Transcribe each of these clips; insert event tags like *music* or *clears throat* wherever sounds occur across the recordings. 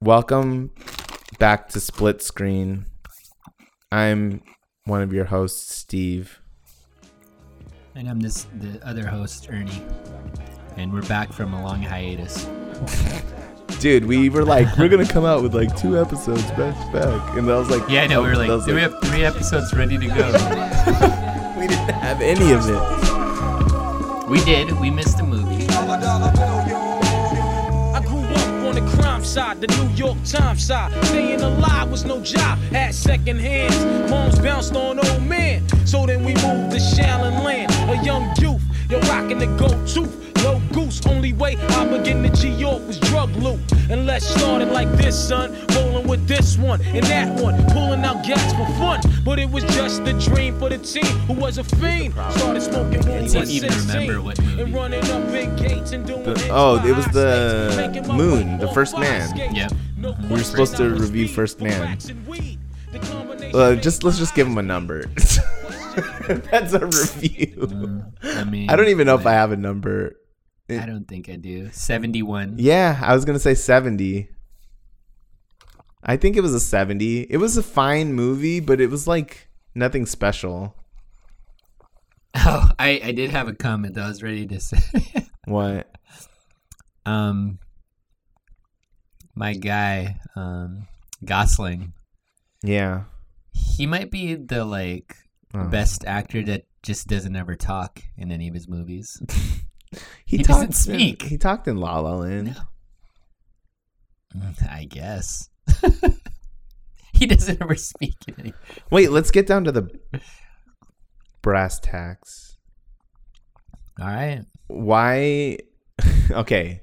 Welcome back to Split Screen. I'm one of your hosts, Steve. And I'm this the other host, Ernie. And we're back from a long hiatus. *laughs* Dude, we were like, we're gonna come out with like two episodes back to back, and I was like, Yeah, I know. We were like, do we have three episodes ready to go? *laughs* we didn't have any of it. we did. We missed a movie. Side, the New York Times side. Staying alive was no job, had second hands. Moms bounced on old men. So then we moved to Shallon Land, a young youth. You're rocking the go-to, low goose. Only way I began to G York was drug loot. And let's start it like this, son. Rolling with this one and that one, pulling out gas for fun. But it was just a dream for the team who was a fiend. Started smoking when he Can't was even 16. remember what movie. And running up big gates and doing The- oh, it was the stakes, Moon, the First Man. skates. Yep. We were supposed to review First Man. racks and weed. The combination Uh, just let's just give him a number. *laughs* That's a review. I mean, I don't even know if I have a number. I don't think I do. 71. Yeah, I was gonna say seventy. I think it was a seventy. It was a fine movie, but it was like nothing special. *laughs* Oh, I, I did have a comment that I was ready to *laughs* say. What? um, my guy, um, Gosling, Yeah. he might be the like Oh. best actor that just doesn't ever talk in any of his movies. *laughs* He, He talked doesn't speak. He talked in La La Land. Mm, I guess. *laughs* he doesn't ever speak in any. Wait, let's get down to the brass tacks. All right. Why? *laughs* okay,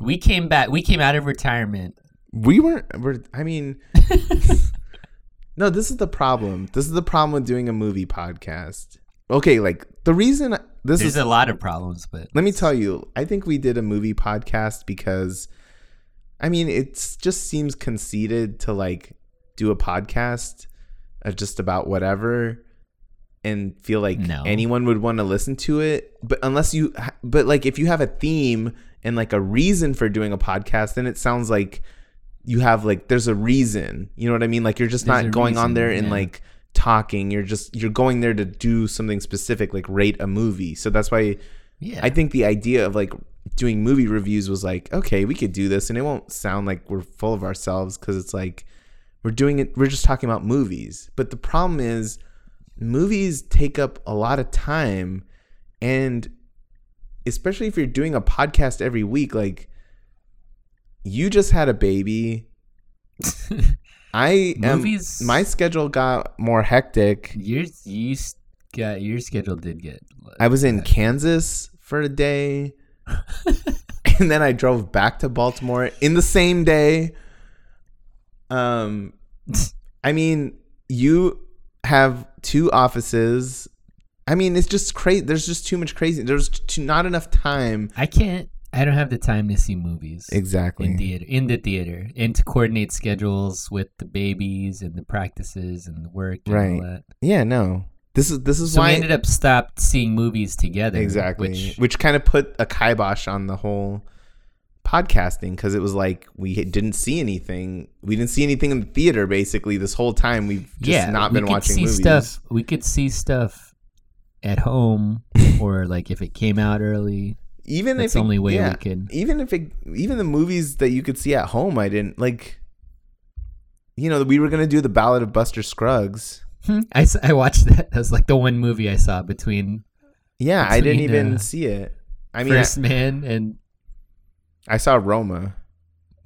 We came back. We came out of retirement. we weren't. We're, I mean, *laughs* no. This is the problem. This is the problem with doing a movie podcast. Okay, like the reason this There's is a lot of problems, but Let me tell you, I think we did a movie podcast because I mean, it just seems conceited to like do a podcast just about whatever and feel like No. anyone would want to listen to it. But unless you, but like if you have a theme and like a reason for doing a podcast, then it sounds like you have like, there's a reason. You know what I mean? Like you're just There's not going on there and yeah. like talking. You're just, you're going there to do something specific, like rate a movie. So that's why. yeah, I think the idea of like doing movie reviews was like, okay, we could do this and it won't sound like we're full of ourselves because it's like we're doing it, we're just talking about movies. But the problem is, movies take up a lot of time. And especially if you're doing a podcast every week, like you just had a baby. *laughs* I am, Movies- my schedule got more hectic. yours you got your schedule did get. I was in Kansas for a day. *laughs* and then I drove back to Baltimore in the same day. Um I mean, you have two offices. I mean, it's just crazy. There's just too much crazy. There's too, not enough time. I can't. I don't have the time to see movies Exactly. in theater in the theater and to coordinate schedules with the babies and the practices and the work and Right. all that. Yeah, no. This is this is So why we ended up stopped seeing movies together. exactly, which, Which, kind of put a kibosh on the whole podcasting because it was like we didn't see anything. We didn't see anything in the theater. Basically, this whole time we've just yeah, not we been could watching see movies. stuff. We could see stuff at home, *laughs* or like if it came out early. Even That's if the it- only way we yeah, could- Even if it, even the movies that you could see at home, I didn't like. You know, we were gonna do the Ballad of Buster Scruggs. I, I, I watched that. That was like the one movie I saw between Yeah, I didn't even uh, see it. I mean, I, First Man and I saw Roma.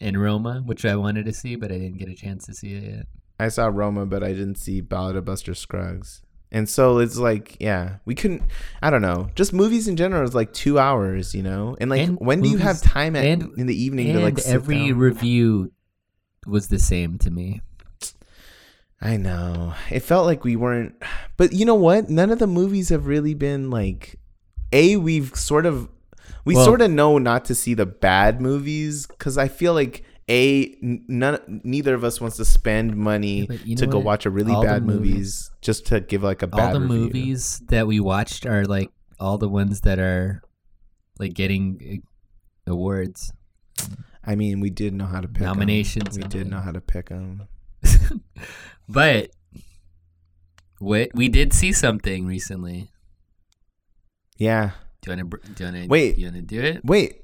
and Roma, which I wanted to see, but I didn't get a chance to see it yet. I saw Roma, but I didn't see Ballad of Buster Scruggs. And so it's like, yeah, we couldn't. I don't know. Just movies in general is like two hours, you know. And like, And when do you have time at, and- in the evening to like every down? review was the same to me. I know. It felt like we weren't. But you know what? None of the movies have really been like. A, we've sort of. We Well- sort of know not to see the bad movies because I feel like a n- none neither of us wants to spend money Yeah, to go what? watch a really All bad movies, movies- just to give like a All bad the review. movies that we watched are like all the ones that are like getting uh, awards. I mean, we did know how to pick. Nominations We did all. know how to pick them. *laughs* But what we did see something recently. Yeah. Do you want to? Do you want to? Wait. Do you want to do it? Wait.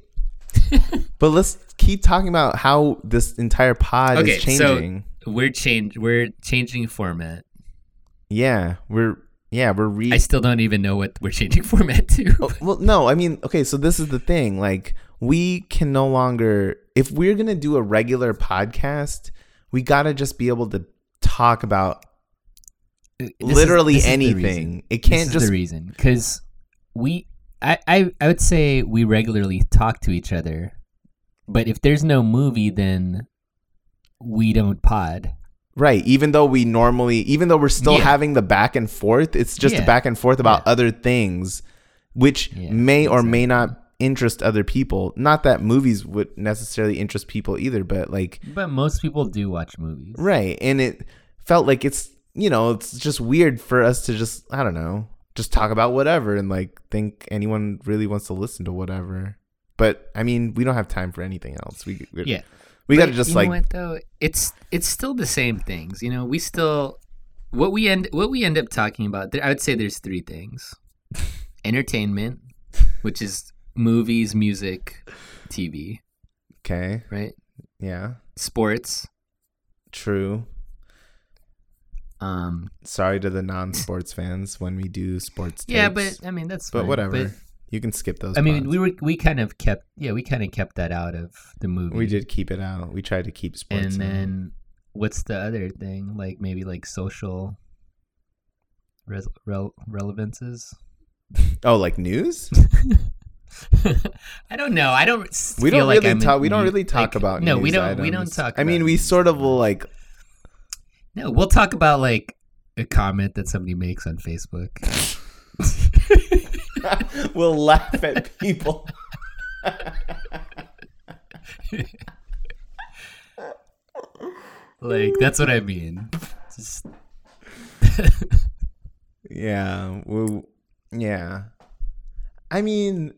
*laughs* but let's keep talking about how this entire pod Okay, is changing. So We're change. We're changing format. yeah, we're yeah we're re. I still don't even know what we're changing *laughs* format to. Oh, well, no, I mean, okay, so this is the thing. Like, we can no longer, if we're gonna do a regular podcast, we gotta just be able to talk about uh, This literally is anything. It can't just the reason because we I, I i would say we regularly talk to each other but if there's no movie then we don't pod right. Even though we normally, even though we're still Yeah. having the back and forth, it's just a back and forth about Yeah. other things, which Yeah, may or may not interest other people. Not that movies would necessarily interest people either, but like but most people do watch movies Right. And it felt like it's, you know, it's just weird for us to just, I don't know, just talk about whatever and like think anyone really wants to listen to whatever. But I mean, we don't have time for anything else. We, we yeah we got to just you know like, what, though it's it's still the same things you know we still what we end what we end up talking about there, i would say there's three things *laughs* entertainment which is movies music tv okay, right yeah, sports true. um Sorry to the *laughs* non-sports fans when we do sports. Yeah, takes, but I mean that's but fine. whatever. But, you can skip those. I mean, we were we kind of kept yeah we kind of kept that out of the movie. we did keep it out. We tried to keep sports. and then what's the other thing? Like maybe like social res- rel- relevances. *laughs* oh, like news? *laughs* I don't know. I don't. We feel don't like really I'm talk. in We don't really talk like, about. No, we news don't. We don't talk. I mean, we sort of will like No, we'll talk about like a comment that somebody makes on Facebook. *laughs* we'll laugh at people. like that's what I mean. Just Yeah, we, yeah. I mean,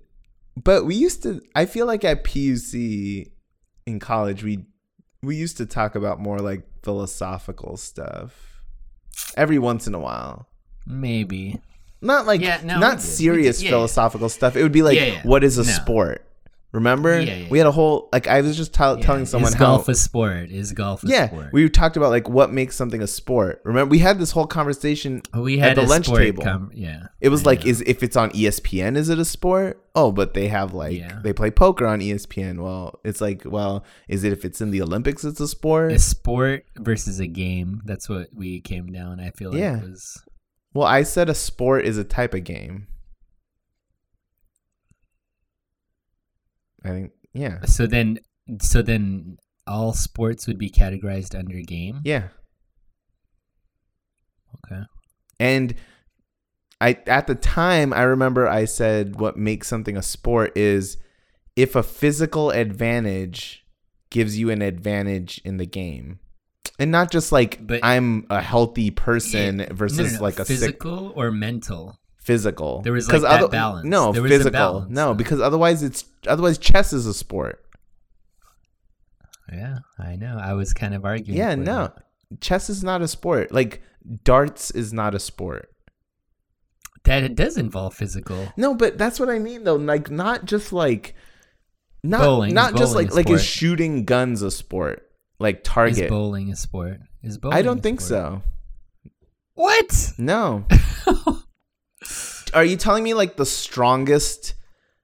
but we used to. I feel like at PUC in college, we we used to talk about more like philosophical stuff every once in a while. maybe. Not like Yeah, no, not serious yeah, philosophical stuff. It would be like, Yeah, yeah. what is a No. sport? Remember? Yeah, yeah, we had a whole like I was just Yeah. telling someone is how golf a sport? Is golf a yeah, sport? we talked about like what makes something a sport. Remember, we had this whole conversation. we at had the a lunch table. com- yeah, It was I like, know. is if it's on ESPN, is it a sport? Oh, but they have like Yeah. they play poker on ESPN. Well, it's like, well, is it if it's in the Olympics, it's a sport? a sport versus a game. That's what we came down. I feel like Yeah. was well, I said a sport is a type of game. I think, yeah, so then so then all sports would be categorized under game. yeah. Okay. And I at the time I remember I said what makes something a sport is if a physical advantage gives you an advantage in the game. And not just like But- I'm a healthy person Yeah. versus No, no, like a sick physical or mental. physical. There was, like, that balance. No, There physical. balance, no, because otherwise it's otherwise chess is a sport. Yeah, I know. I was kind of arguing. Yeah, no. that. Chess is not a sport. Like darts is not a sport. that it does involve physical. No, but that's what I mean though. Like not just like not Bowling. not Is just like like is shooting guns a sport? Like target. Is bowling a sport? Is bowling? I don't think sport? so. What? No. *laughs* Are you telling me like the strongest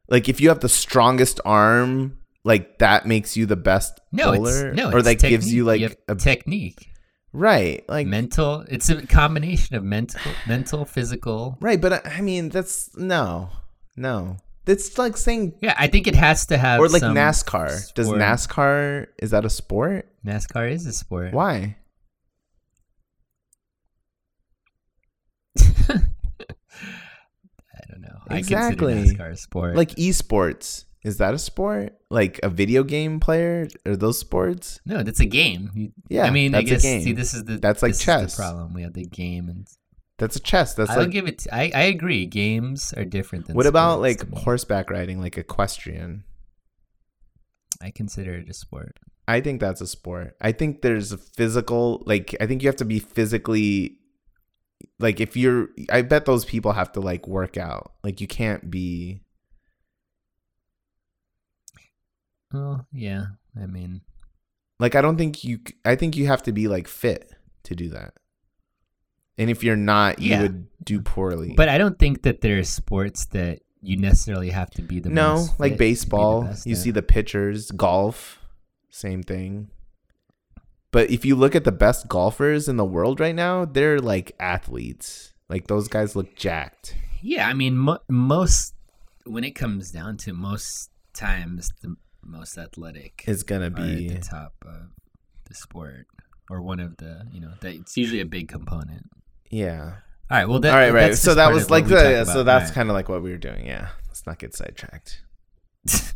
like if you have the strongest arm like that makes you the best No, bowler it's no. or it's that gives you like have a technique. right like mental it's a combination of mental mental physical right but I, I mean that's no no it's like saying yeah i think it has to have or like NASCAR. Does. NASCAR is that a sport? Nascar is a sport. Why? *laughs* I don't know. Exactly. i consider nascar a sport. Like esports. Is that a sport? Like a video game player? Are those sports? No that's a game. Yeah, i mean i guess game. see this is the That's like chess. the problem. We have the game and that's a chess that's i'll like give it to, I, I agree games are different than what about like horseback riding like equestrian I consider it a sport. I think that's a sport. I think there's a physical like I think you have to be physically like if you're I bet those people have to like work out. Like you can't be Oh yeah, I mean, like I don't think you I think you have to be like fit to do that. And if you're not, you Yeah. would do poorly. but I don't think that there are sports that you necessarily have to be the no, like be baseball, you at. see the pitchers, golf, same thing. But if you look at the best golfers in the world right now, they're like athletes. Like those guys look jacked. Yeah, I mean, mo- most when it comes down to most times the most athletic Is gonna be the top of the sport or one of the you know that it's usually a big component. Yeah. All right, well, that, All right, right. that's So that was like the yeah, so that's right. kind of like what we were doing. Yeah. Let's not get sidetracked. *laughs*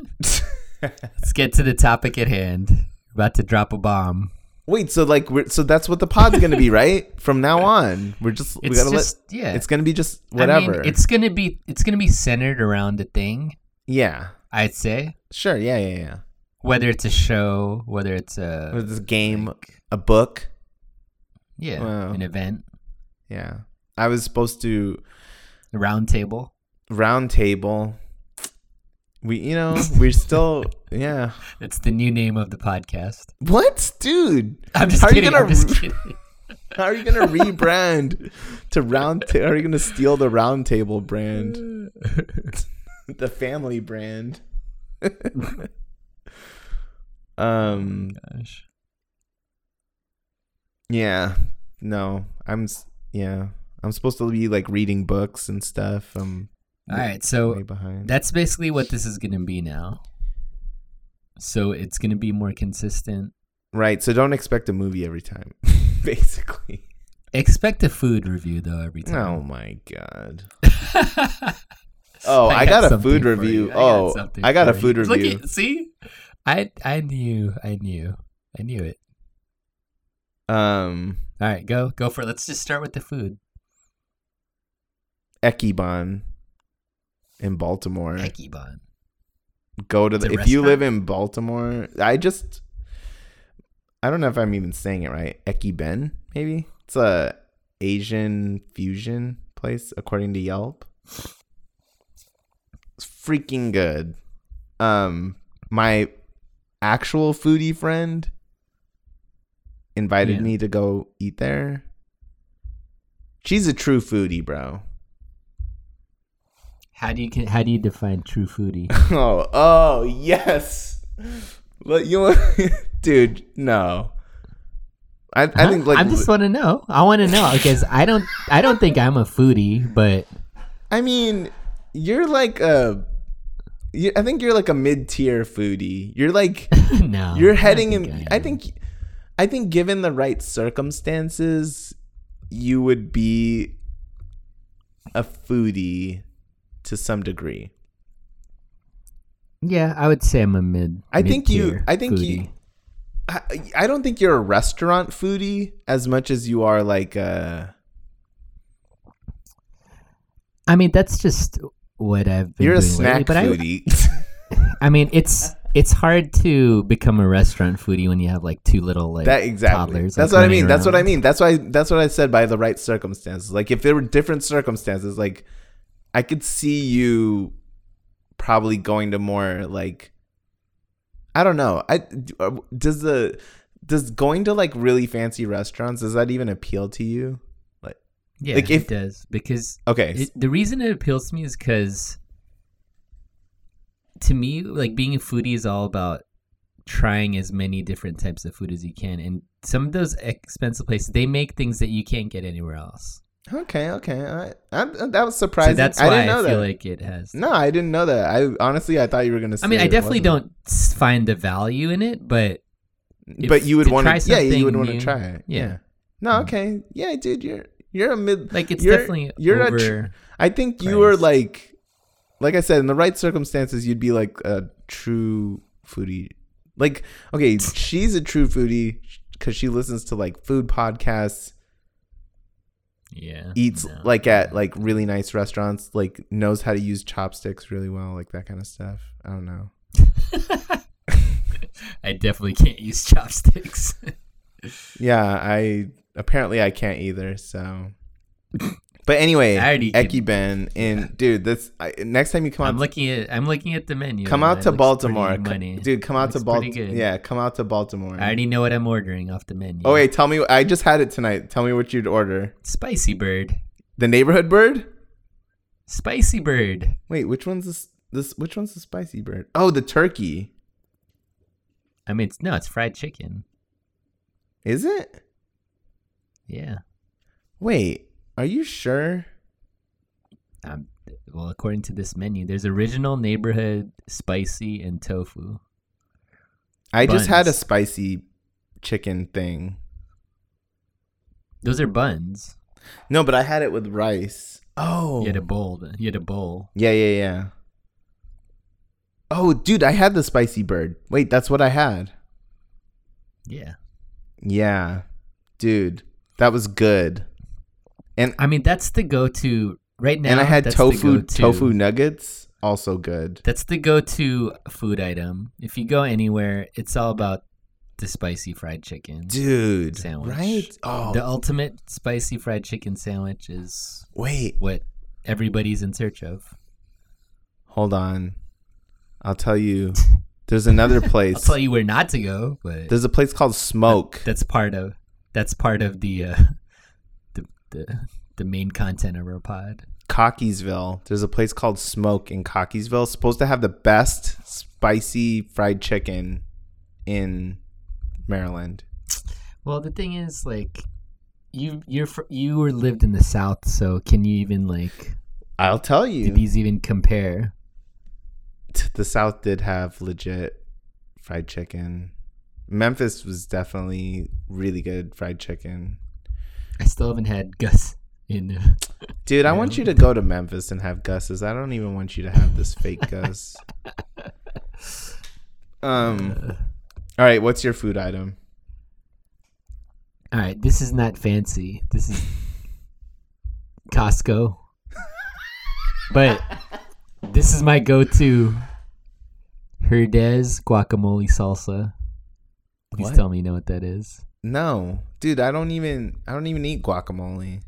Let's get to the topic at hand. We're about to drop a bomb. Wait, so like we're so that's what the pod's gonna be, *laughs* right? From now on, we're just we gotta just let. yeah. It's gonna be just I whatever. mean, it's gonna be it's gonna be centered around a thing. yeah, I'd say sure, yeah, yeah, yeah. whether it's a show, whether it's a With this game, like, a book, yeah, Wow. an event, yeah. I was supposed to round table. round table. We, you know, we're still, *laughs* yeah. It's the new name of the podcast. What, dude? I'm just How are you gonna I'm just re- kidding. *laughs* How are you gonna rebrand *laughs* to round? Ta- how are you gonna steal the round table brand, the family brand? um. Gosh. Yeah. No. I'm. Yeah. I'm supposed to be like reading books and stuff. I'm All right, so behind. that's basically what this is gonna be now. So it's gonna be more consistent. right. So don't expect a movie every time. *laughs* Basically. Expect a food review though every time. Oh my god. *laughs* Oh, I, got, a food review. I Oh, something I got a food you. Look review. at- see, I I knew, I knew, I knew it. Um, All right, go go for it. Let's just start with the food. Ekibon in Baltimore. Ekibon. Go to the, if you live in Baltimore. I just I don't know if I'm even saying it right. Ekiben, maybe it's a Asian fusion place according to Yelp. It's freaking good. Um, my actual foodie friend invited Yeah. me to go eat there. She's a true foodie, bro. How do you how do you define true foodie? *laughs* Oh, oh, yes. But you, *laughs* dude, no. I, I think like I just want to know. I want to know because I don't I don't think I'm a foodie, but I mean, you're like a. You, I think you're like a mid-tier foodie. You're like *laughs* no. you're heading think in. I I think, I think, given the right circumstances, you would be a foodie to some degree. Yeah, I would say I'm a mid. I think you. I think you. I, I don't think you're a restaurant foodie as much as you are like a. I mean, that's just what I've been You're a doing lately, snack I, foodie. *laughs* I mean, it's *laughs* it's hard to become a restaurant foodie when you have like two little like that exactly. toddlers. That's like, what I mean. That's what I mean. That's why. That's what I said by the right circumstances. Like if there were different circumstances, like I could see you probably going to more like. I don't know. I uh, does the does going to like really fancy restaurants does that even appeal to you? Like Yeah, Like, if- it does because Okay, it, the reason it appeals to me is because to me, like being a foodie is all about trying as many different types of food as you can, and some of those expensive places they make things that you can't get anywhere else. okay, okay. I, I, that was surprising. So that's I why I, didn't know feel that. like it has. No, I didn't know that. I honestly I thought you were gonna. Say I mean, I definitely don't find the value in it, but But you would to want try to. Yeah, you would want to try it. yeah. Yeah. No, mm. okay. Yeah, dude, you're you're a mid. like it's You're- definitely you're a over. tr- I think you were like, like I said, in the right circumstances, you'd be like a true foodie. Like, okay, she's a true foodie because she listens to like food podcasts, yeah, eats no. like at like really nice restaurants, like knows how to use chopsticks really well, like that kind of stuff. I don't know. *laughs* I definitely can't use chopsticks. *laughs* Yeah, I apparently I can't either. So, *laughs* but anyway, I already can- Ekiben and dude, this I, next time you come out, I'm looking at I'm looking at the menu. come out to Baltimore, money. dude. Come out to Baltimore. Yeah, come out to Baltimore. I already know what I'm ordering off the menu. oh wait, tell me. I just had it tonight. Tell me what you'd order. spicy bird, The neighborhood bird. spicy bird. Wait, which one's this? This which one's the spicy bird? Oh, the turkey. I mean, it's, no, it's fried chicken. Is it? Yeah. Wait, are you sure? Um, well, according to this menu, there's original neighborhood spicy and tofu. I just had a spicy chicken thing. Those are buns. No, but I had it with rice. Oh, You had a bowl. You had a bowl. yeah, yeah, yeah. Oh, dude, I had the spicy bird. Wait, that's what I had. Yeah. Yeah, dude, that was good. And I mean, that's the go-to right now. and I had tofu tofu nuggets, also good. That's the go-to food item. If you go anywhere, it's all about the spicy fried chicken. Dude, Sandwich. right? Oh, The ultimate spicy fried chicken sandwich is wait, what everybody's in search of. hold on. I'll tell you. *laughs* There's another place. I'll tell you where not to go, but There's a place called Smoke. that's part of that's part of the uh, the the main content of our pod. Cockeysville. There's a place called Smoke in Cockeysville. It's supposed to have the best spicy fried chicken in Maryland. Well, the thing is, like, you you're you were lived in the South, so can you even like I'll tell do you. these even compare? The South did have legit fried chicken. Memphis was definitely really good fried chicken. I still haven't had Gus in. Uh, Dude, I want you to go to Memphis and have Gus's. I don't even want you to have this fake *laughs* Gus. Um All right, what's your food item? all right, this is not fancy. This is Costco, but this is my go-to Herdez guacamole salsa. Please What? tell me you know what that is. No. Dude, I don't even I don't even eat guacamole.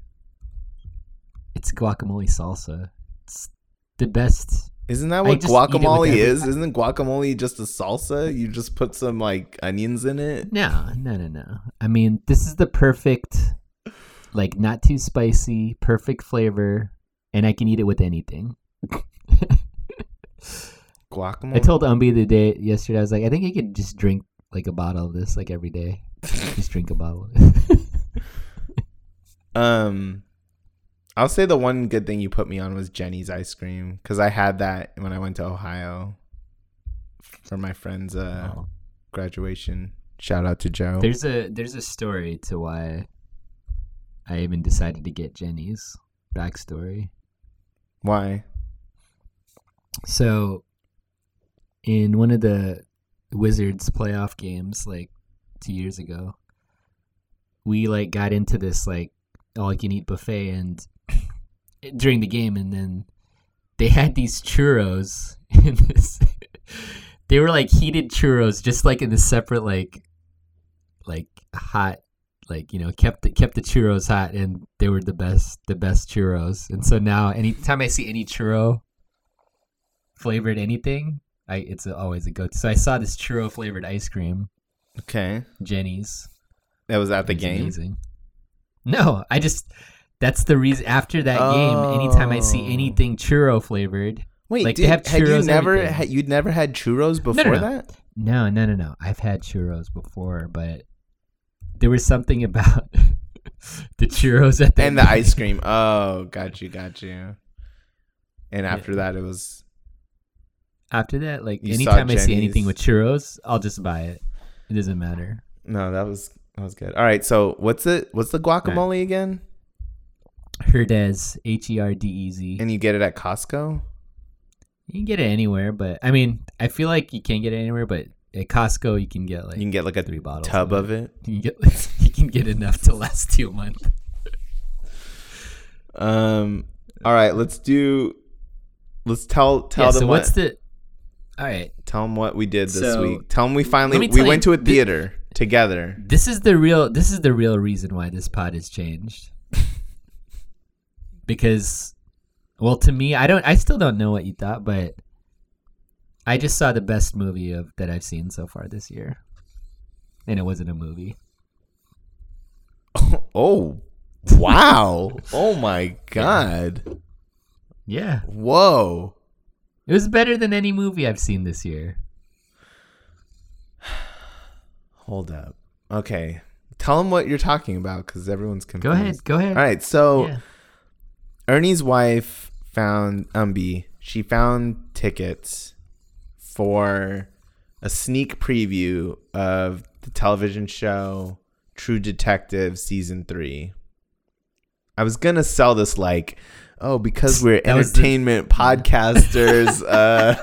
It's guacamole salsa. It's the best. Isn't that what guacamole is? Isn't guacamole just a salsa? You just put some like onions in it? No, no, no, no. I mean, this is the perfect, like, not too spicy, perfect flavor, and I can eat it with anything. *laughs* Guacamole. I told Umbi the day yesterday, I was like, I think I could just drink like a bottle of this like every day. Just drink a bottle. *laughs* Um, I'll say the one good thing you put me on was Jenny's ice cream because I had that when I went to Ohio for my friend's uh, Oh. graduation. Shout out to Joe. There's a there's a story to why I even decided to get Jenny's backstory. Why? So, in one of the Wizards playoff games, like two years ago, we like got into this like all you can eat buffet, and *coughs* during the game, and then they had these churros *laughs* in this. *laughs* they were like heated churros, just like in the separate like, like hot. Like you know, kept the, kept the churros hot, and they were the best, the best churros. And so now, anytime I see any churro flavored anything, I it's always a go. to So I saw this churro flavored ice cream, Okay, Jenny's. that was at the It's game. Amazing. No, I just that's the reason. After that game, anytime I see Oh. anything churro flavored, Wait, Like, they did, have had you churros never had you'd never had churros before no, no. that? no, no, no, no. I've had churros before, but there was something *laughs* about the churros at the And the ice cream. Oh, got you, got you. And after that, it was After that, like You anytime I see anything with churros, I'll just buy it. It doesn't matter. no, that was that was good. All right, so what's it? What's the guacamole again? Herdez, H E R D E Z. And you get it at Costco? You can get it anywhere, but I mean, I feel like you can't get it anywhere. But at Costco, you can get like You can get like a three bottles tub of of it. You can get *laughs* you can get enough to last you a month. Um. All right, let's do. Let's tell tell yeah. them So what. what's the All right. Tell them what we did this So, week. Tell them we finally we tell went you, to a theater together. This is the real this is the real reason why this pod has changed. because well to me, I don't I still don't know what you thought, but I just saw the best movie of that I've seen so far this year. And it wasn't a movie. *laughs* Oh, wow! oh my *laughs* god! Yeah. Whoa! It was better than any movie I've seen this year. *sighs* Hold up. Okay, tell them what you're talking about because everyone's confused. Go ahead, go ahead. All right, so Yeah. Ernie's wife found Umby. She found tickets for a sneak preview of the television show True Detective season three. I was gonna sell this like, oh, because we're That was the- entertainment podcasters, *laughs* uh,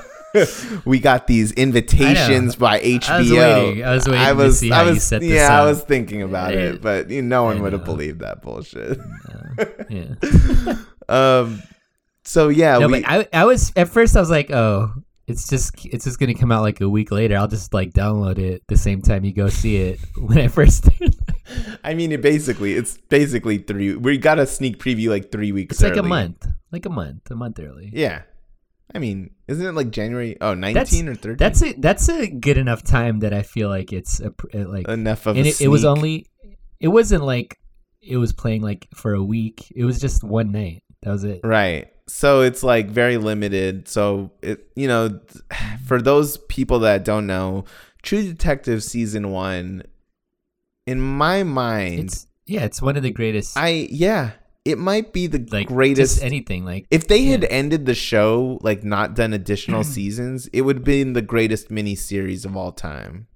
we got these invitations by HBO. I was waiting. I was waiting to see how I you was, set this yeah, I was thinking about I- it, but you know, no one would have believed that bullshit. *laughs* Yeah. Um. So yeah, no, we. I, I was at first I was like, oh, it's just it's just gonna come out like a week later. I'll just like download it the same time you go see it. *laughs* When I first, I mean, it basically, it's basically three. We got a sneak preview like three weeks. it's like a month, like a month, a month early. Yeah. I mean, isn't it like January? Oh, 19 That's or 13? that's a that's a good enough time that I feel like it's a, like enough of and a it, it was only it wasn't like it was playing like for a week. It was just one night. That was it. Right. So it's like very limited. So it, you know, *sighs* for those people that don't know, True Detective season one, in my mind, It's yeah, it's one of the greatest. I yeah, it might be the like greatest. anything like if they had ended the show, like not done additional *clears throat* seasons, it would have been the greatest miniseries of all time.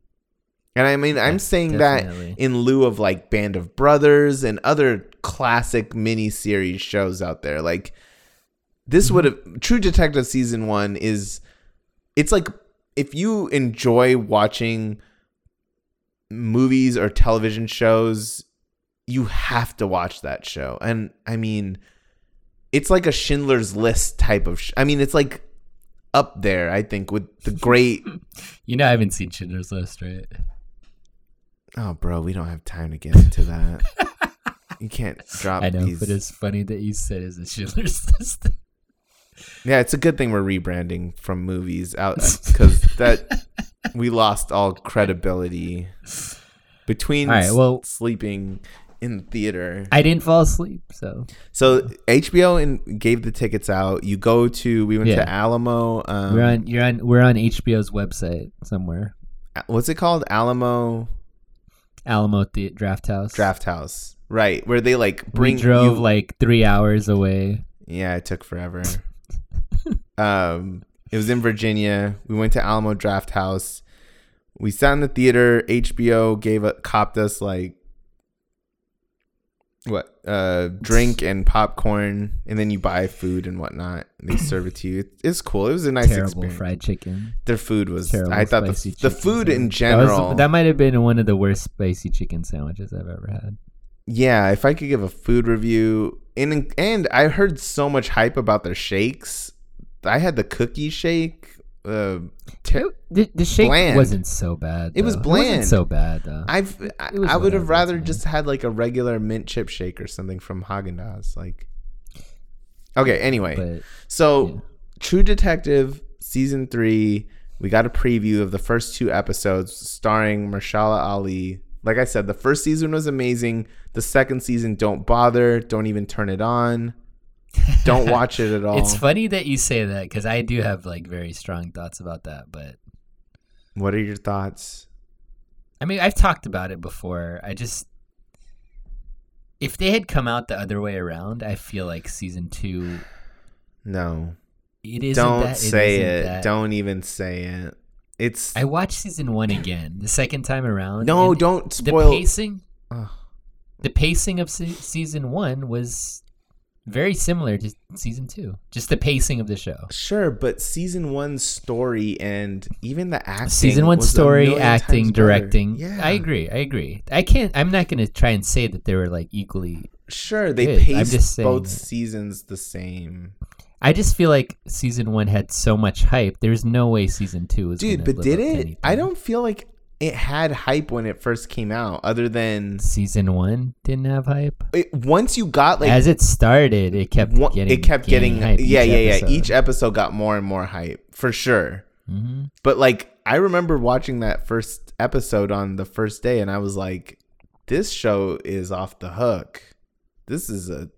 And I mean, I'm Yeah, saying definitely. that in lieu of like Band of Brothers and other classic miniseries shows out there. Like this Mm-hmm. would have True Detective season one is it's like if you enjoy watching movies or television shows, you have to watch that show. And I mean, it's like a Schindler's List type of. Sh- I mean, it's like up there. I think with the great. *laughs* you know I haven't seen Schindler's List, right? oh, bro, we don't have time to get into that. *laughs* you can't drop I know, these. but it's funny that you said it's a Schindler's *laughs* List. Yeah, it's a good thing we're rebranding from movies out because that *laughs* we lost all credibility between All right, well- sleeping in theater. I didn't fall asleep, so So HBO and gave the tickets out. You go to we went Yeah. to Alamo. Um, we're on. You're on. We're on HBO's website somewhere. what's it called? Alamo Alamo the Drafthouse. Draft House. Right, where they like bring we drove you- like three hours away. Yeah, it took forever. Um, it was in Virginia. We went to Alamo Drafthouse. We sat in the theater. HBO gave a copped us like what uh drink and popcorn, and then you buy food and whatnot. And they serve it to you. It's cool. It was a nice Terrible experience. fried chicken. Their food was. Terrible I thought the, the food in general. That, was, that might have been one of the worst spicy chicken sandwiches I've ever had. yeah, if I could give a food review, and and I heard so much hype about their shakes. I had the cookie shake. Uh, ter- the, the shake bland. wasn't so bad. It was though. bland. wasn't so bad though. I've I, I would have rather just had like a regular mint chip shake or something from Haagen Dazs. Like, okay. Anyway, but so yeah. True Detective season three. We got a preview of the first two episodes starring Mahershala Ali. Like I said, the first season was amazing. The second season, don't bother. Don't even turn it on. *laughs* Don't watch it at all. it's funny that you say that because I do have like very strong thoughts about that. But What are your thoughts? I mean, I've talked about it before. I just if they had come out the other way around, I feel like season two. No. It isn't. Don't that, say isn't it. that- Don't even say it. It's I watched season one again the second time around. no. Don't spoil The pacing. Ugh. The pacing of se- season one was very similar to season two. Just the pacing of the show. Sure, but season one's story and even the acting. season one story, acting, times better. directing. Yeah, I agree. I agree. I can't. I'm not going to try and say that they were like equally. Sure, they Good. Paced both that. seasons the same. I just feel like season one had so much hype. There's no way season two was. Dude, but did it? anything. I don't feel like it had hype when it first came out, other than Season one didn't have hype. it, once you got like As it started, it kept one, getting. it kept getting hype yeah yeah episode. yeah each episode got more and more hype for sure Mhm. but like i remember watching that first episode on the first day and i was like this show is off the hook this is a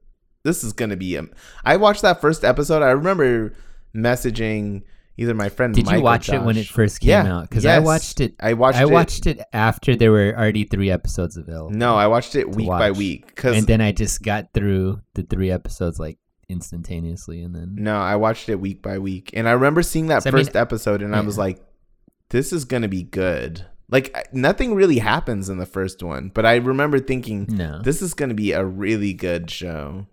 this is gonna be a i watched that first episode i remember messaging either my friend Did Mike you watch it when it first came Yeah, out? Because I watched it. i watched I it watched it after there were already three episodes available. no i watched it week by week because and then I just got through the three episodes like instantaneously, and then No, I watched it week by week, and I remember seeing that So, I mean, first episode, and I was like, "This is gonna be good." Like nothing really happens in the first one, but I remember thinking, no. "This is gonna be a really good show."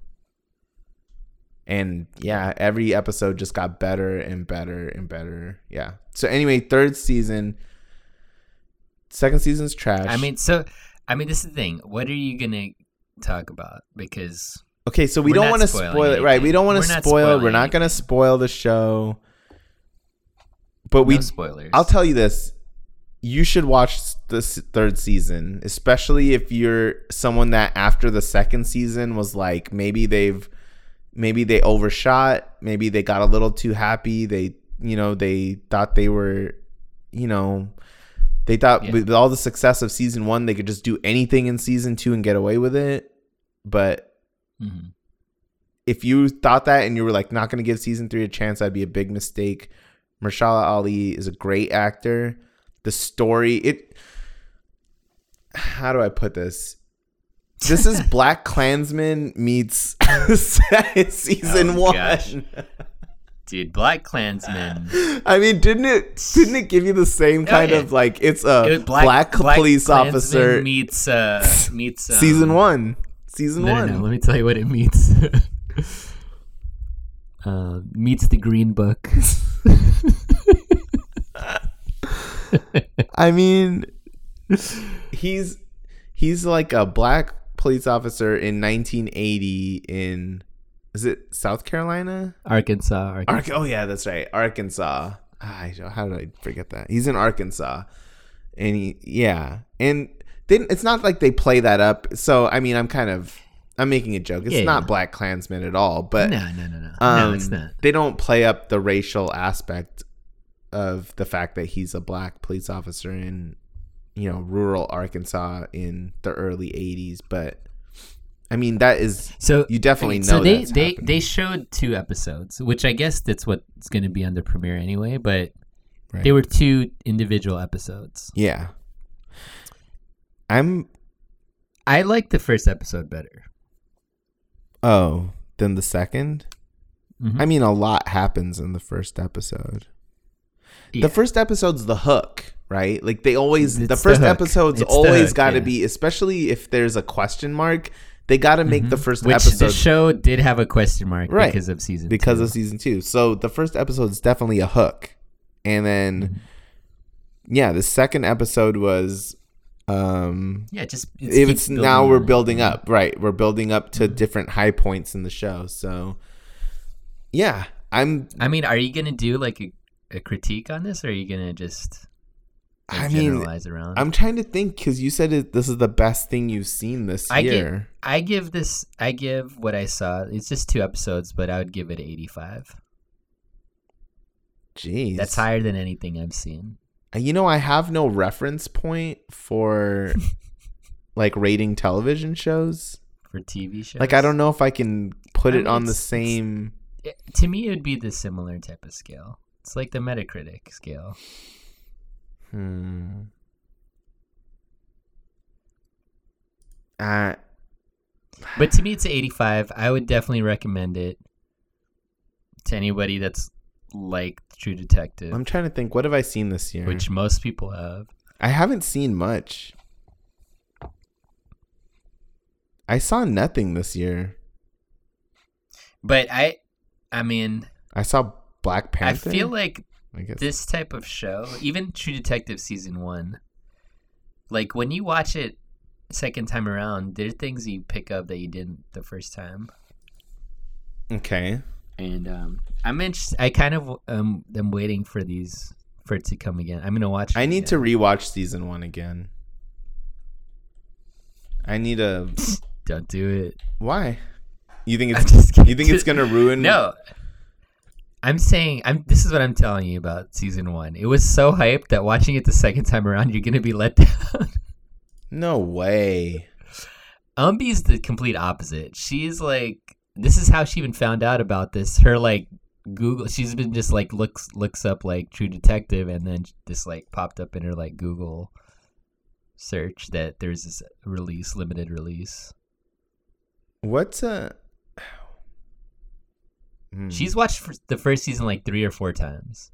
And yeah, every episode just got better and better and better. Yeah. So anyway, third season, second season's trash. I mean, so I mean, this is the thing. What are you gonna talk about? Because Okay, so we don't want to spoil it, right? We don't want to spoil. We're not going to spoil the show. But we, no spoilers. I'll tell you this: you should watch this third season, especially if you're someone that after the second season was like, maybe they've, maybe they overshot, maybe they got a little too happy. They, you know, they thought they were, you know. They thought Yeah. with all the success of season one, they could just do anything in season two and get away with it. But Mhm. if you thought that and you were like not going to give season three a chance, that'd be a big mistake. Mahershala Ali is a great actor. The story, it. How do I put this? This is Black Klansman meets *laughs* season Oh, one. gosh. Dude, Black Klansman. I mean, didn't it? Didn't it give you the same kind yeah. of like it's a It was black, police Klansman officer? meets uh meets *laughs* um, season one. Season No, one. no, no, let me tell you what it meets. *laughs* uh, meets the Green Book. I mean, he's he's like a black police officer in 1980 in is it South Carolina? Arkansas. Arkansas. Ark- oh yeah, that's right, Arkansas. Ah, how did I forget that? He's in Arkansas, and he yeah, and then it's not like they play that up. So I mean, I'm kind of I'm making a joke. It's Yeah, not yeah. Black Klansman at all, but no, no, no, no. um, no, it's not. They don't play up the racial aspect of the fact that he's a black police officer in, you know, rural Arkansas in the early '80s. But I mean, that is So you definitely know. So they they happening. they showed two episodes, which I guess that's what's going to be on the premiere anyway. But Right. they were two individual episodes. yeah. I'm I like the first episode better. oh then the 2nd Mhm. I mean, a lot happens in the first episode. Yeah. The first episode's the hook, right? Like they always It's the the first hook. episode's It's always got to yeah. be, especially if there's a question mark. They got to make the Mhm. first which episode the show did have a question mark Right. because of season because two. of season two. So the first episode is definitely a hook, and then Mm-hmm. yeah, the second episode was um yeah, just it's, keeps now we're building up, right? We're building up Mm-hmm. to different high points in the show. So yeah, I'm. I mean, are you gonna do like a, a critique on this, or are you gonna just I mean, around? I'm trying to think because you said it, this is the best thing you've seen this I give- year. I give this. I give what I saw. It's just two episodes, but I would give it 85. Jeez, That's higher than anything I've seen. Uh, you know, I have no reference point for *laughs* like rating television shows. for TV shows. Like I don't know if I can put I it mean, on the same. It- to me, it would be the similar type of scale. It's like the Metacritic scale. Hmm. Uh, But to me, it's 85. I would definitely recommend it to anybody that's like True Detective, I'm trying to think. What have I seen this year? which most people have. I haven't seen much. I saw nothing this year. But I, I mean, I saw Black Panther. I feel like I guess. this type of show, even True Detective season one, like when you watch it second time around, there are things you pick up that you didn't the first time. okay. and um, I'm interested. I kind of um, am waiting for these for it to come again. I'm gonna watch. I need to rewatch season one again. I need a. *laughs* Don't do it. Why? You think it's *laughs* you think it's gonna ruin? No. I'm saying I'm this is what I'm telling you about season one. It was so hyped that watching it the second time around you're gonna be let *laughs* down. No way. Umbi's the complete opposite. She's like this is how she even found out about this. Her like Google she's been just like looks looks up like True Detective and then this like popped up in her like Google search that there's this release, limited release. What's a? Hmm. She's watched the first season like three or four times.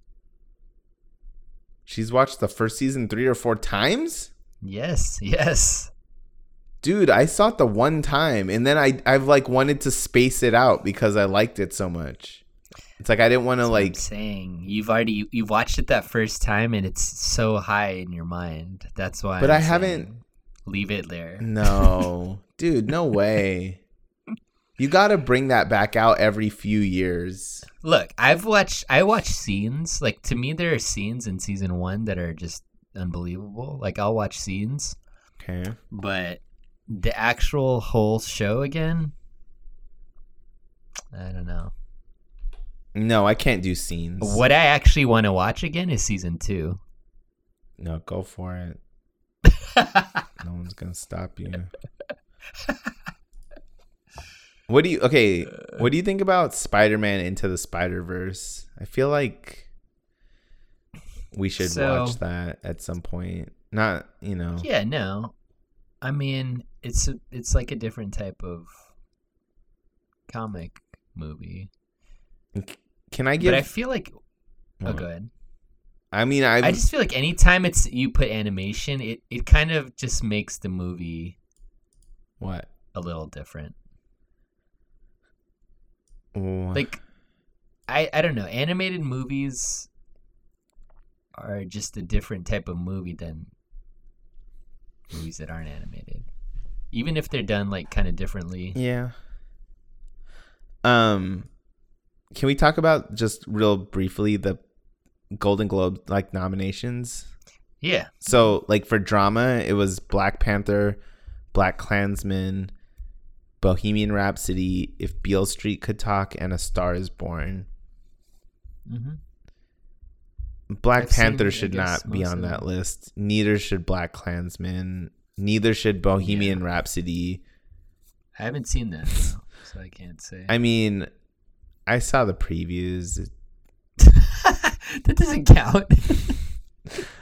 she's watched the first season three or four times. Yes, yes. Dude, I saw it the one time, and then I I've like wanted to space it out because I liked it so much. It's like I didn't want to like. saying you've already you watched it that first time and it's so high in your mind. That's why. But I'm I haven't- Leave it there. No, *laughs* dude, no way. You got to bring that back out every few years. Look, I've watched. I watch scenes. Like to me, there are scenes in season one that are just unbelievable. Like I'll watch scenes, Okay. but the actual whole show again. I don't know. No, I can't do scenes. What I actually want to watch again is season two. No, go for it. *laughs* No one's gonna stop you. *laughs* what do you okay? Uh, what do you think about Spider-Man into the Spider-Verse? I feel like we should So- watch that at some point. Not, you know. Yeah, no. I mean, it's a, it's like a different type of comic movie. Can I give but I feel like oh, What? go ahead. I mean, I I just feel like anytime it's you put animation, it it kind of just makes the movie what? a little different. Like I I don't know, animated movies are just a different type of movie than movies that aren't animated. Even if they're done like kind of differently. Yeah. Um, can we talk about just real briefly the Golden Globe like nominations? Yeah. So, like for drama, it was Black Panther, Black Klansman, Bohemian Rhapsody, If Beale Street Could Talk, and A Star Is Born. hmm Black I've Panther I should not be on that list. Neither should Black Klansman. Neither should Bohemian Rhapsody. I haven't seen that, so I can't say. I mean, I saw the previews. *laughs* that doesn't count. *laughs*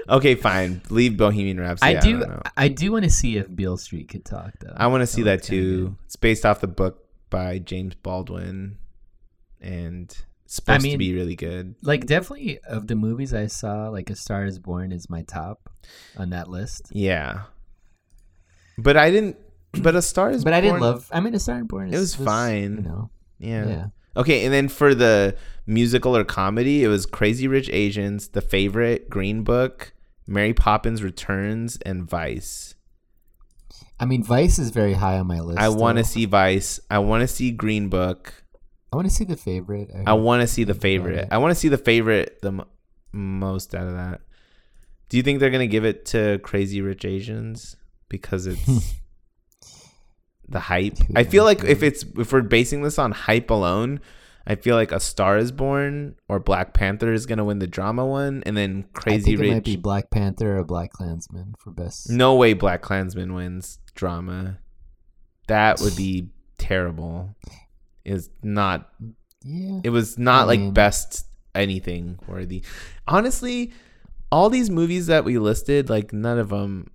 Okay, fine. Leave Bohemian Rhapsody. I do. don't. I, do want to see if Beale Street could talk, though. I want to see that too. It's based off the book by James Baldwin, and supposed to mean- be really good. Like, definitely of the movies I saw, like A Star Is Born is my top on that list. Yeah, but I didn't. But a star is. Born. But I didn't love. I mean, A Star Is Born. Is, was fine. You know. Yeah. Yeah. Okay, and then for the musical or comedy, it was Crazy Rich Asians, The Favorite, Green Book, Mary Poppins Returns, and Vice. I mean, Vice is very high on my list. I want to see Vice. I want to see Green Book. I want to see the favorite. I want to see the favorite. I want to see the favorite the m- most out of that. Do you think they're gonna give it to Crazy Rich Asians because it's *laughs* the hype? I feel like if it's if we're basing this on hype alone, I feel like A Star Is Born or Black Panther is gonna win the drama one, and then I Crazy think it might be Black Panther or Black Klansman for best. No way, Black Klansman wins drama. That would be terrible. Is not Yeah. it was not I like mean- best anything worthy. Honestly, all these movies that we listed, like none of them,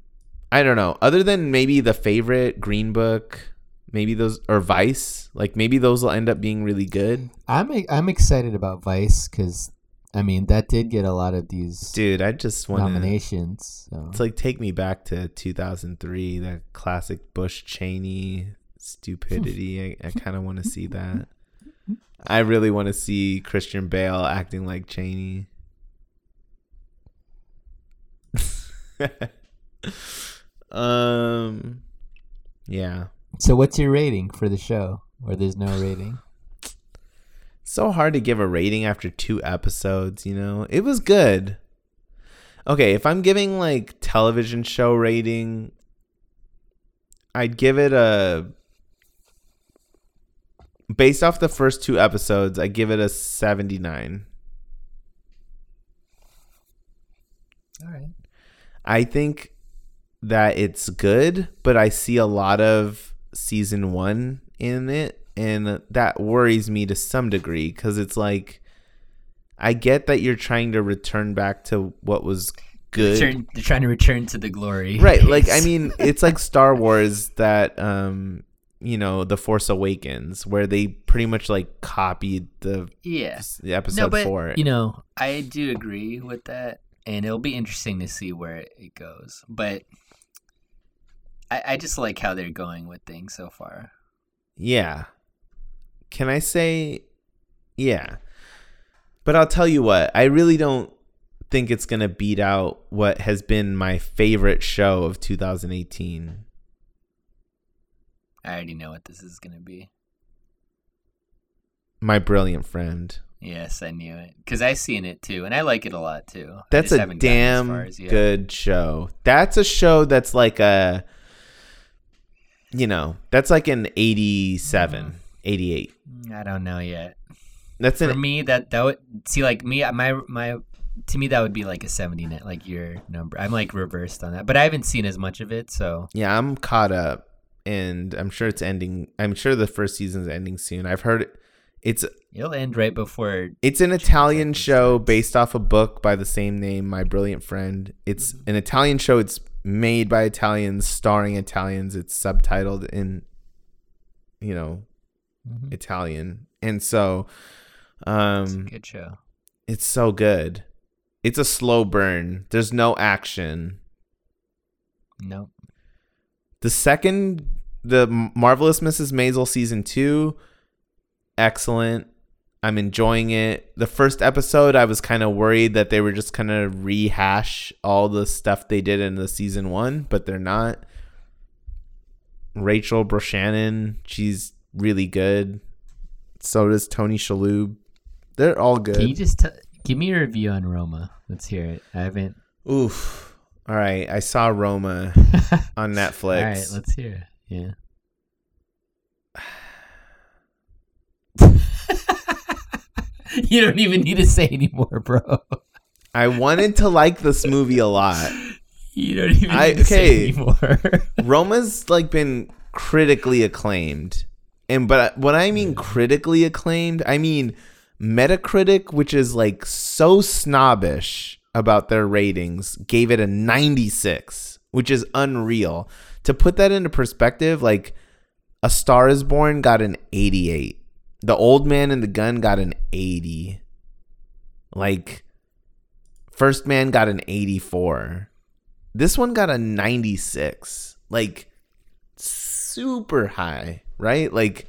I don't know. Other than maybe the favorite Green Book, maybe those or Vice, like maybe those will end up being really good. I'm I'm excited about Vice because I mean that did get a lot of these Dude, I just want nominations. So. It's like take me back to 2003, that classic Bush Cheney stupidity. I, I *laughs* kind of want to see that. I really want to see Christian Bale acting like Cheney. *laughs* um, yeah. so what's your rating for the show? Or there's no *sighs* rating? So hard to give a rating after two episodes, you know? It was good. Okay, if I'm giving like television show rating, I'd give it a based off the first two episodes, I give it a 79. All right. I think that it's good, but I see a lot of season 1 in it and that worries me to some degree because it's like I get that you're trying to return back to what was good. Return, they're trying to return to the glory. Right, like *laughs* I mean, it's like Star Wars that um you know, The Force Awakens where they pretty much like copied the, yeah. the episode No, but 4. you know, I do agree with that, and it'll be interesting to see where it goes. But I, I just like how they're going with things so far. Yeah. Can I say yeah. But I'll tell you what, I really don't think it's going to beat out what has been my favorite show of 2018. I already know what this is gonna be. My brilliant friend. Yes, I knew it because I seen it too, and I like it a lot too. That's a as damn as yet. good show. That's a show that's like a you know, that's like an 87, 88. I don't know yet. That's For an me, that that would see like me my my to me that would be like a seventy net, like your number. I'm like reversed on that, but I haven't seen as much of it, so Yeah, I'm caught up and I'm sure it's ending. I'm sure the first season's ending soon. I've heard it's it'll end right before. it's an Italian show starts. based off a book by the same name, My Brilliant Friend. It's Mm-hmm. an Italian show. It's made by Italians, starring Italians. It's subtitled in you know, Mhm. Italian. And so um good show. it's so good. It's a slow burn. There's no action. Nope. The second, the Marvelous Mrs. Maisel season two, excellent. I'm enjoying it. The first episode, I was kind of worried that they were just kind of rehash all the stuff they did in the season one, but they're not. Rachel Brosnahan, she's really good. So does Tony Shalhoub. They're all good. Can you just t- give me a review on Roma? Let's hear it. I haven't. Oof. All right, I saw Roma *laughs* on Netflix. All right, let's hear it. Yeah. *laughs* you don't even need to say anymore, bro. I wanted to like this movie a lot. You don't even I- need to say okay. anymore. *laughs* Roma's like been critically acclaimed. And but uh, when I mean critically acclaimed, I mean Metacritic, which is like so snobbish about their ratings, gave it a 96, which is unreal. To put that into perspective, like A Star is Born got an 88. The Old Man and the Gun got an 80. Like First Man got an 84. This one got a 96. Like super high, right? Like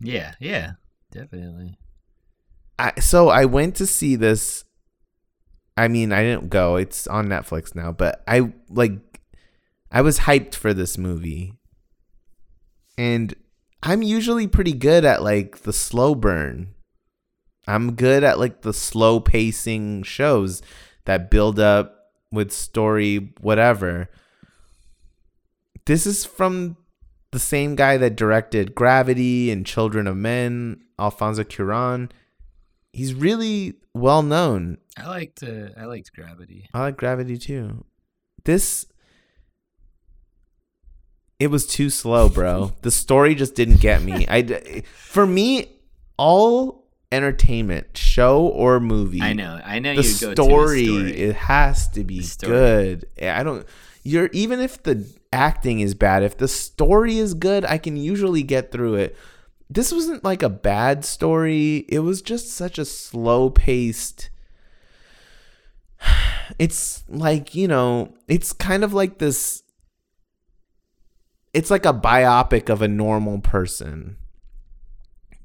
yeah, yeah, definitely. I so I went to see this I mean, I didn't go. It's on Netflix now, but I like I was hyped for this movie. And I'm usually pretty good at like the slow burn. I'm good at like the slow pacing shows that build up with story whatever. This is from the same guy that directed Gravity and Children of Men, Alfonso Cuarón. He's really well known. I liked uh, I liked Gravity. I like Gravity too. This it was too slow, bro. the story just didn't get me. I for me all entertainment, show or movie. I know, I know The story, the story. it has to be good. Eh, I don't you're even if the acting is bad, if the story is good, I can usually get through it. This wasn't like a bad story. It was just such a slow paced *sighs* it's like you know it's kind of like this it's like a biopic of a normal person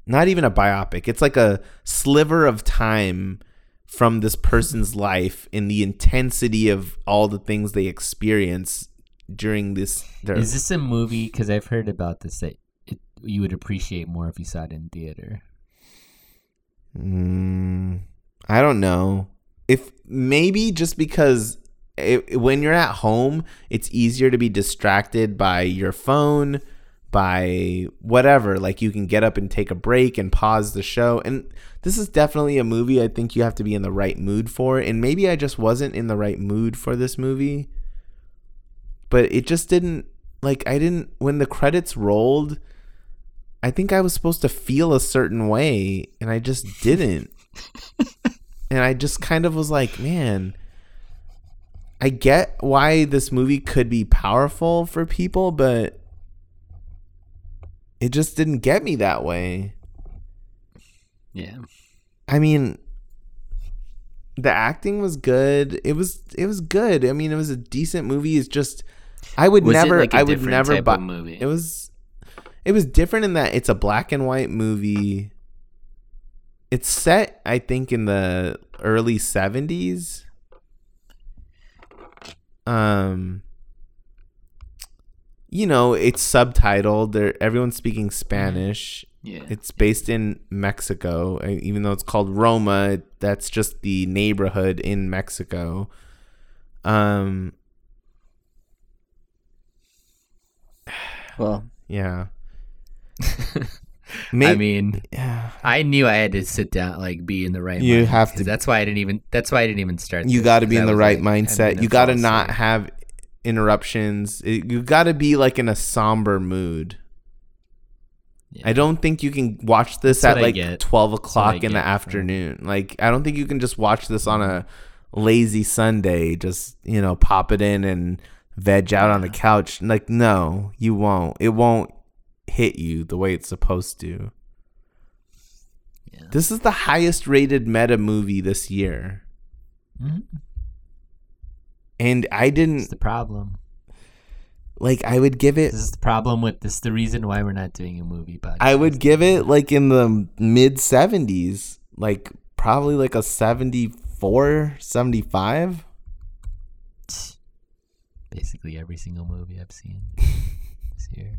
not even a biopic it's like a sliver of time from this person's life in the intensity of all the things they experience during this their Is this a movie? Because I've heard about this that it, you would appreciate more if you saw it in theater. Mm, I don't know. If maybe just because it, when you're at home, it's easier to be distracted by your phone, by whatever. Like you can get up and take a break and pause the show. And this is definitely a movie I think you have to be in the right mood for. And maybe I just wasn't in the right mood for this movie. But it just didn't like I didn't when the credits rolled I think I was supposed to feel a certain way and I just didn't. *laughs* and I just kind of was like, man, I get why this movie could be powerful for people, but it just didn't get me that way. Yeah. I mean, the acting was good. It was it was good. I mean, it was a decent movie. It's just I would Was never like I would never buy movie? It was it was different in that it's a black and white movie. It's set I think in the early 70s. Um you know, it's subtitled. There everyone's speaking Spanish. Yeah. It's based in Mexico, even though it's called Roma. That's just the neighborhood in Mexico. Um, well, yeah. *laughs* I mean, yeah. I knew I had to sit down, like, be in the right. You have to- That's why I didn't even. That's why I didn't even start. you got to be in the right like, mindset. You got to not have interruptions. It- you got to be like in a somber mood. Yeah. I don't think you can watch this That's at like. 12 o'clock in the afternoon. Like, I don't think you can just watch this on a lazy Sunday, just, you know, pop it in and veg out on the couch. Like, no, you won't. It won't hit you the way it's supposed to. Yeah. This is the highest rated meta movie this year. Mhm. And I didn't is the problem. like I would give it This is the problem with this. is The reason why we're not doing a movie podcast. I would give it like in the mid 70s, like probably like a 74, 75. basically every single movie I've seen *laughs* this year.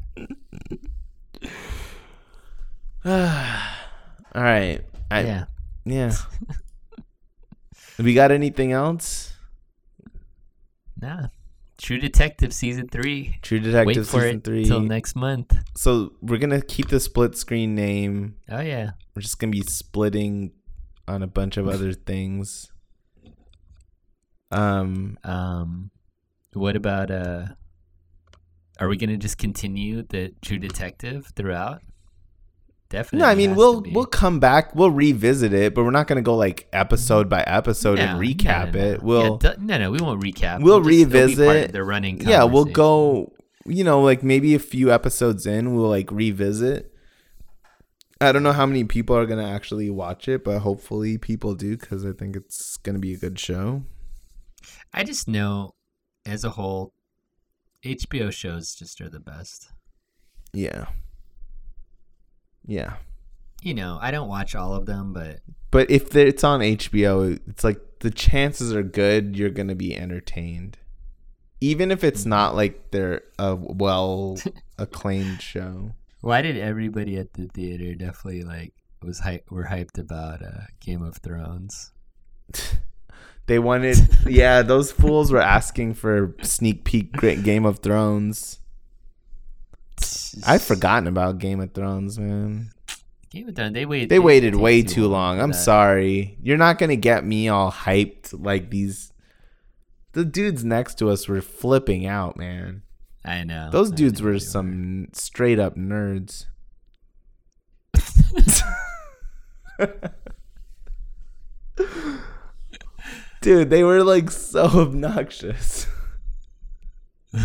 *sighs* All right. I, yeah. yeah. *laughs* we got anything else? Nah. True Detective season three. True Detective Wait for season it 3. till next month. so we're going to keep the split screen name. Oh yeah. We're just going to be splitting on a bunch of *laughs* other things. Um Um, what about uh? Are we gonna just continue the True Detective throughout? Definitely. No, I mean we'll we'll come back, we'll revisit it, but we're not gonna go like episode by episode and recap no, no, it. We'll yeah, no, no, we won't recap. we'll be revisit. the running. yeah, we'll go. You know, like maybe a few episodes in, we'll like revisit. I don't know how many people are gonna actually watch it, but hopefully people do because I think it's gonna be a good show. I just know, as a whole, HBO shows just are the best. Yeah, yeah. You know, I don't watch all of them, but But if it's on HBO, it's like the chances are good you're gonna be entertained, even if it's not like they're a well *laughs* acclaimed show. why did everybody at the theater definitely like was hype? Were hyped about uh, Game of Thrones. *laughs* They wanted, *laughs* yeah, those fools were asking for sneak peek Great Game of Thrones. I've forgotten about Game of Thrones, man. Game of Thrones. They waited. They waited way too long. I'm that. sorry. You're not gonna get me all hyped like these. The dudes next to us were flipping out, man. I know. Those I dudes know were some straight up nerds. *laughs* *laughs* Dude, they were like so *laughs* obnoxious. *laughs*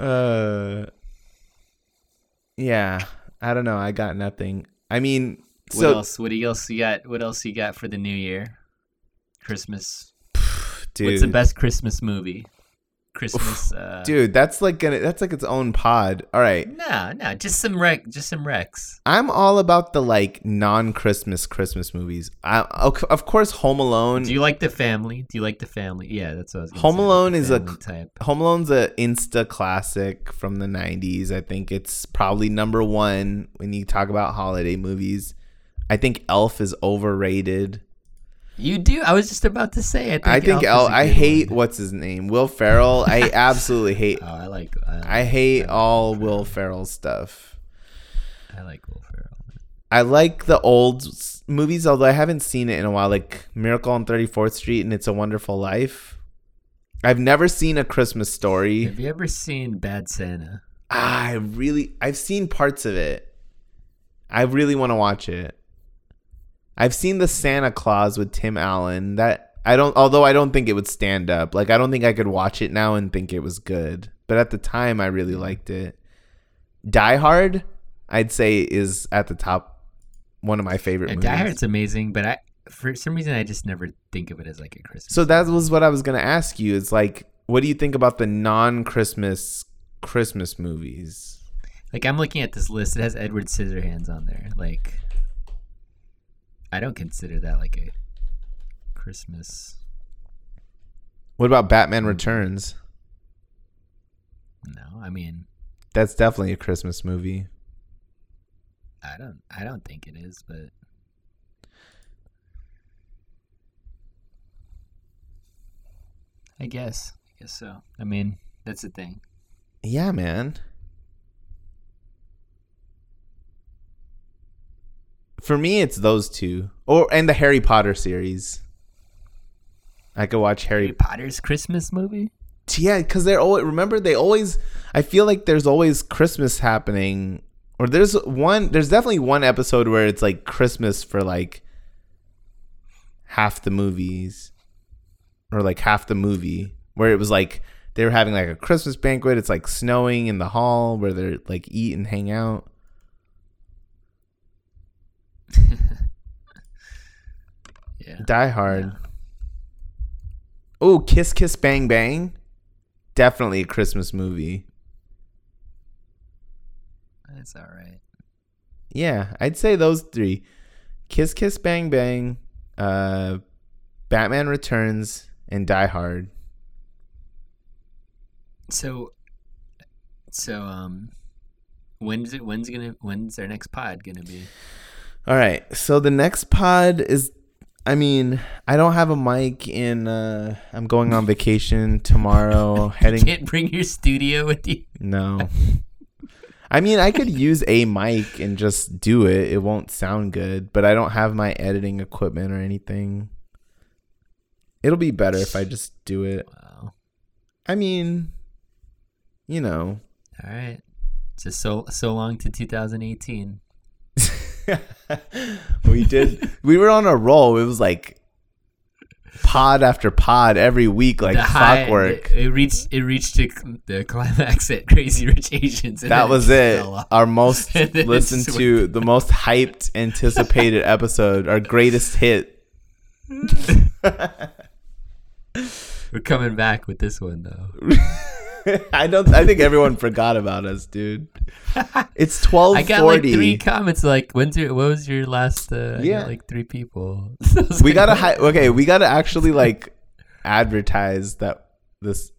uh Yeah, I don't know. I got nothing. I mean, What so else? What else you got? What else you got for the new year? Christmas. dude, *sighs* What's the best Christmas movie? Christmas. Uh, Dude, that's like gonna that's like its own pod. All right. No, no, just some rec, just some Rex. I'm all about the like non-Christmas Christmas movies. I, of course, Home Alone. Do you like the family? Do you like the family? Yeah, that's what I was. Home say, Alone is a type. Home Alone's a insta classic from the 90s. I think it's probably number 1 when you talk about holiday movies. I think Elf is overrated. You do. I was just about to say. I think. I think Elf Elf, I hate one. what's his name? Will Ferrell. I *laughs* absolutely hate Oh, I like. I, I hate all Will Ferrell stuff. I like Will Ferrell. I like the old movies, although I haven't seen it in a while, like Miracle on 34th Street and It's a Wonderful Life. I've never seen a Christmas story. Have you ever seen Bad Santa? Ah, I really, I've seen parts of it. I really want to watch it. I've seen the Santa Claus with Tim Allen. That I don't, although I don't think it would stand up. Like I don't think I could watch it now and think it was good. But at the time, I really liked it. Die Hard, I'd say, is at the top. One of my favorite And movies. Die Hard's amazing, but I for some reason I just never think of it as like a Christmas. So that was what I was gonna ask you. It's like, what do you think about the non-Christmas Christmas movies? like I'm looking at this list. It has Edward Scissorhands on there. Like, I don't consider that like a Christmas. What about Batman Returns? No, I mean, That's definitely a Christmas movie. I don't. I don't think it is, but I guess. I guess so. I mean, that's the thing. Yeah, man. For me, it's those two, or and the Harry Potter series. I could watch Harry Harry. Potter's Christmas movie. Yeah, because they're always remember they always. I feel like there's always Christmas happening, or there's one. There's definitely one episode where it's like Christmas for like half the movies, or like half the movie, where it was like they were having like a Christmas banquet. It's like snowing in the hall where they're like eat and hang out. *laughs* Yeah. Die Hard. Oh, Kiss Kiss Bang Bang. Definitely a Christmas movie. That's all right. Yeah, I'd say those three: Kiss Kiss Bang Bang, uh, Batman Returns, and Die Hard. So, so um, when's it? When's gonna? When's our next pod gonna be? All right, so the next pod is. I mean, I don't have a mic in. Uh, I'm going on vacation *laughs* tomorrow. heading Can't bring your studio with you. No. I mean, I could use a mic and just do it. It won't sound good, but I don't have my editing equipment or anything. It'll be better if I just do it. Wow. I mean, you know. All right. Just so so long to 2018. *laughs* we did we were on a roll. It was like pod after pod every week like high- clockwork. It, it reached it reached the, the climax at Crazy Rich Asians. that was it. Our most *laughs* And then it listened to, the most hyped, anticipated episode, our greatest hit. *laughs* We're coming back with this one though. *laughs* I don't. I think everyone forgot about us, dude. It's twelve *laughs* I got like three comments. Like, when's your? What was your last? Uh, Yeah. like three people. *laughs* So we like, gotta hi- okay. We gotta actually like advertise that this.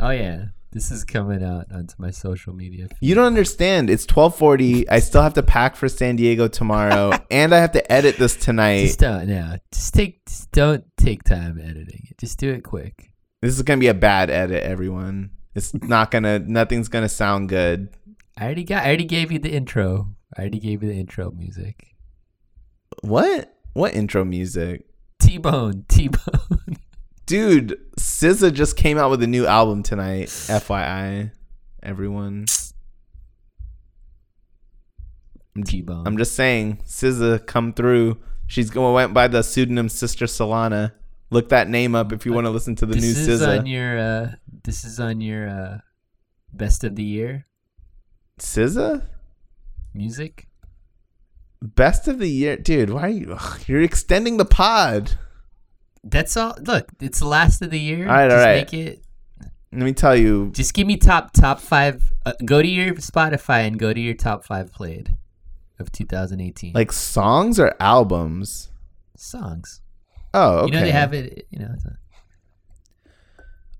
Oh yeah, this is coming out onto my social media. feed. You don't understand. It's twelve forty. I still have to pack for San Diego tomorrow, and I have to edit this tonight. Just don't. Yeah, just take. Just don't take time editing it. Just do it quick. This is gonna be a bad edit, everyone. It's not gonna. Nothing's gonna sound good. I already got. I already gave you the intro. I already gave you the intro music. What? What intro music? T Bone. T Bone. *laughs* Dude, SZA just came out with a new album tonight. FYI, everyone. T Bone. I'm just saying, SZA come through. She's going went by the pseudonym Sister Solana. Look that name up if you want to listen to the this new is SZA. on your. Uh, this is on your uh, best of the year SZA, music. best of the year, dude. Why are you? Ugh, you're extending the pod. That's all. Look, it's the last of the year. All right, all Just right. Make it. Let me tell you, Just give me top top five. Uh, go to your Spotify and go to your top five played of 2018. like songs or albums. songs. Oh, okay. You know they have it. You know.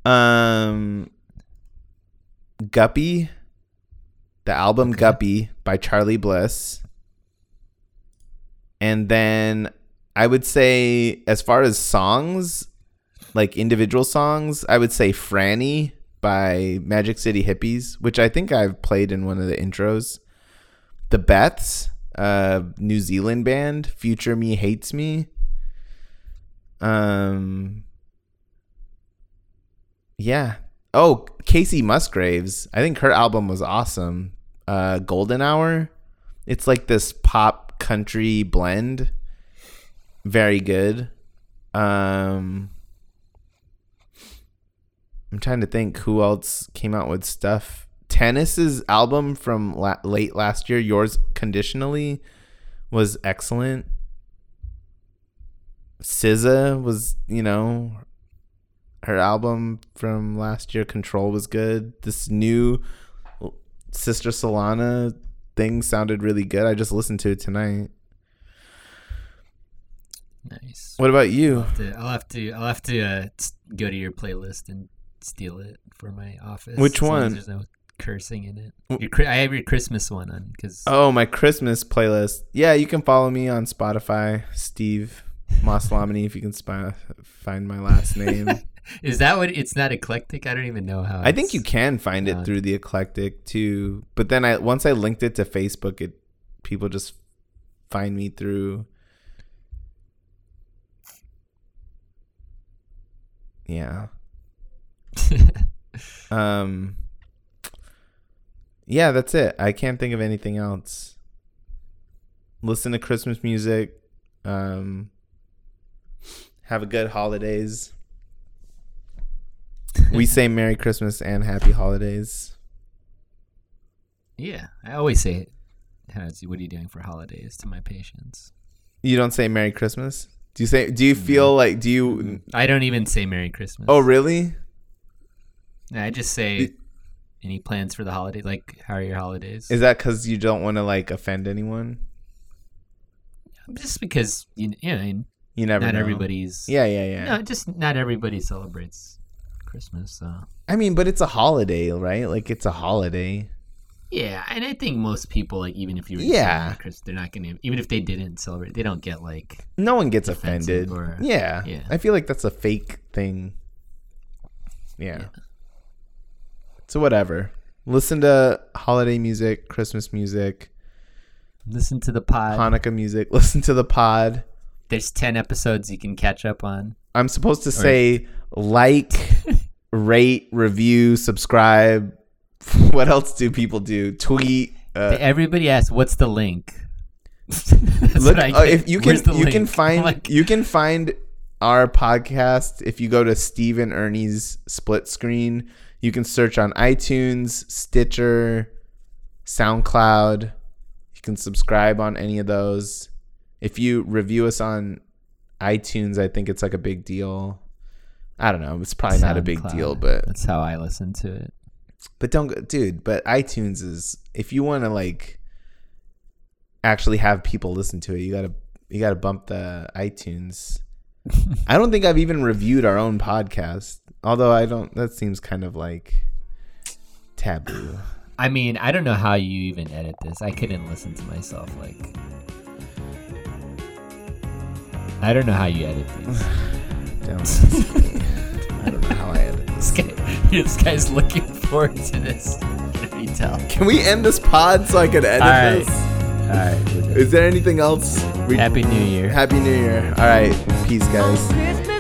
A, Um, Guppy, the album Guppy by Charly Bliss. And then I would say, as far as songs, like individual songs, I would say Franny by Magic City Hippies, which I think I've played in one of the intros. The Beths, uh, New Zealand band, Future Me Hates Me. Um, yeah. Oh, Kacey Musgraves. I think her album was awesome. Uh Golden Hour. It's like this pop country blend. Very good. Um I'm trying to think who else came out with stuff. Tennis's album from la- late last year, Yours Conditionally, was excellent. SZA was, you know, her album from last year, Control, was good. This new Sister Solana thing sounded really good. I just listened to it tonight. nice. What about you? To- I'll have to. I'll have to uh, go to your playlist and steal it for my office. Which as long as one? There's no cursing in it. Your, I have your Christmas one on because Oh, my Christmas playlist. Yeah, you can follow me on Spotify, Steve Moslamini, if you can spy, find my last name. *laughs* is that what it's not eclectic? I don't even know how. I think you can find it through the eclectic too. But then I once I linked it to Facebook, it people just find me through. Yeah. *laughs* Um. Yeah, that's it. I can't think of anything else. Listen to Christmas music. Um. Have a good holidays. *laughs* we say Merry Christmas and Happy Holidays. Yeah, I always say it. How's, what are you doing for holidays to my patients? You don't say Merry Christmas. Do you say? Do you feel like? Do you? I don't even say Merry Christmas. Oh, really? I just say any plans for the holiday. Like, how are your holidays? Is that because you don't want to like offend anyone? just because you, you know, You never. not know. everybody's. Yeah, yeah, yeah. No, just not everybody celebrates Christmas. So I mean, but it's a holiday, right? Like it's a holiday. yeah, and I think most people, like, even if you were Yeah. Christmas, they're not gonna. Even if they didn't celebrate, they don't get like. No one gets offended. or- yeah. yeah. I feel like that's a fake thing. Yeah. Yeah. So whatever. Listen to holiday music, Christmas music, Listen to the pod. Hanukkah music. *laughs* Listen to the pod. There's ten episodes you can catch up on. I'm supposed to say *laughs* like, rate, review, subscribe. *laughs* What else do people do? Tweet. Uh, Everybody asks, "What's the link?" *laughs* Look uh, if you can you can find like, you can find our podcast if you go to Steve and Ernie's split screen. You can search on iTunes, Stitcher, SoundCloud. You can subscribe on any of those. If you review us on iTunes, I think it's like a big deal. I don't know. It's probably not a big deal, but that's how I listen to it. but don't go, dude. But iTunes is if you want to like actually have people listen to it, you gotta you gotta bump the iTunes. *laughs* I don't think I've even reviewed our own podcast, although I don't. That seems kind of like taboo. I mean, I don't know how you even edit this. I couldn't listen to myself like. I don't know how you edit these. *sighs* Don't *laughs* ask me. I don't know how I edit this, this. guy, this guy's looking forward to this. Can you tell? Can we end this pod so I can edit All right. this? All right. we're. Is there anything else? We, Happy New Year. Happy New Year. All right. Peace, guys. Oh, Christmas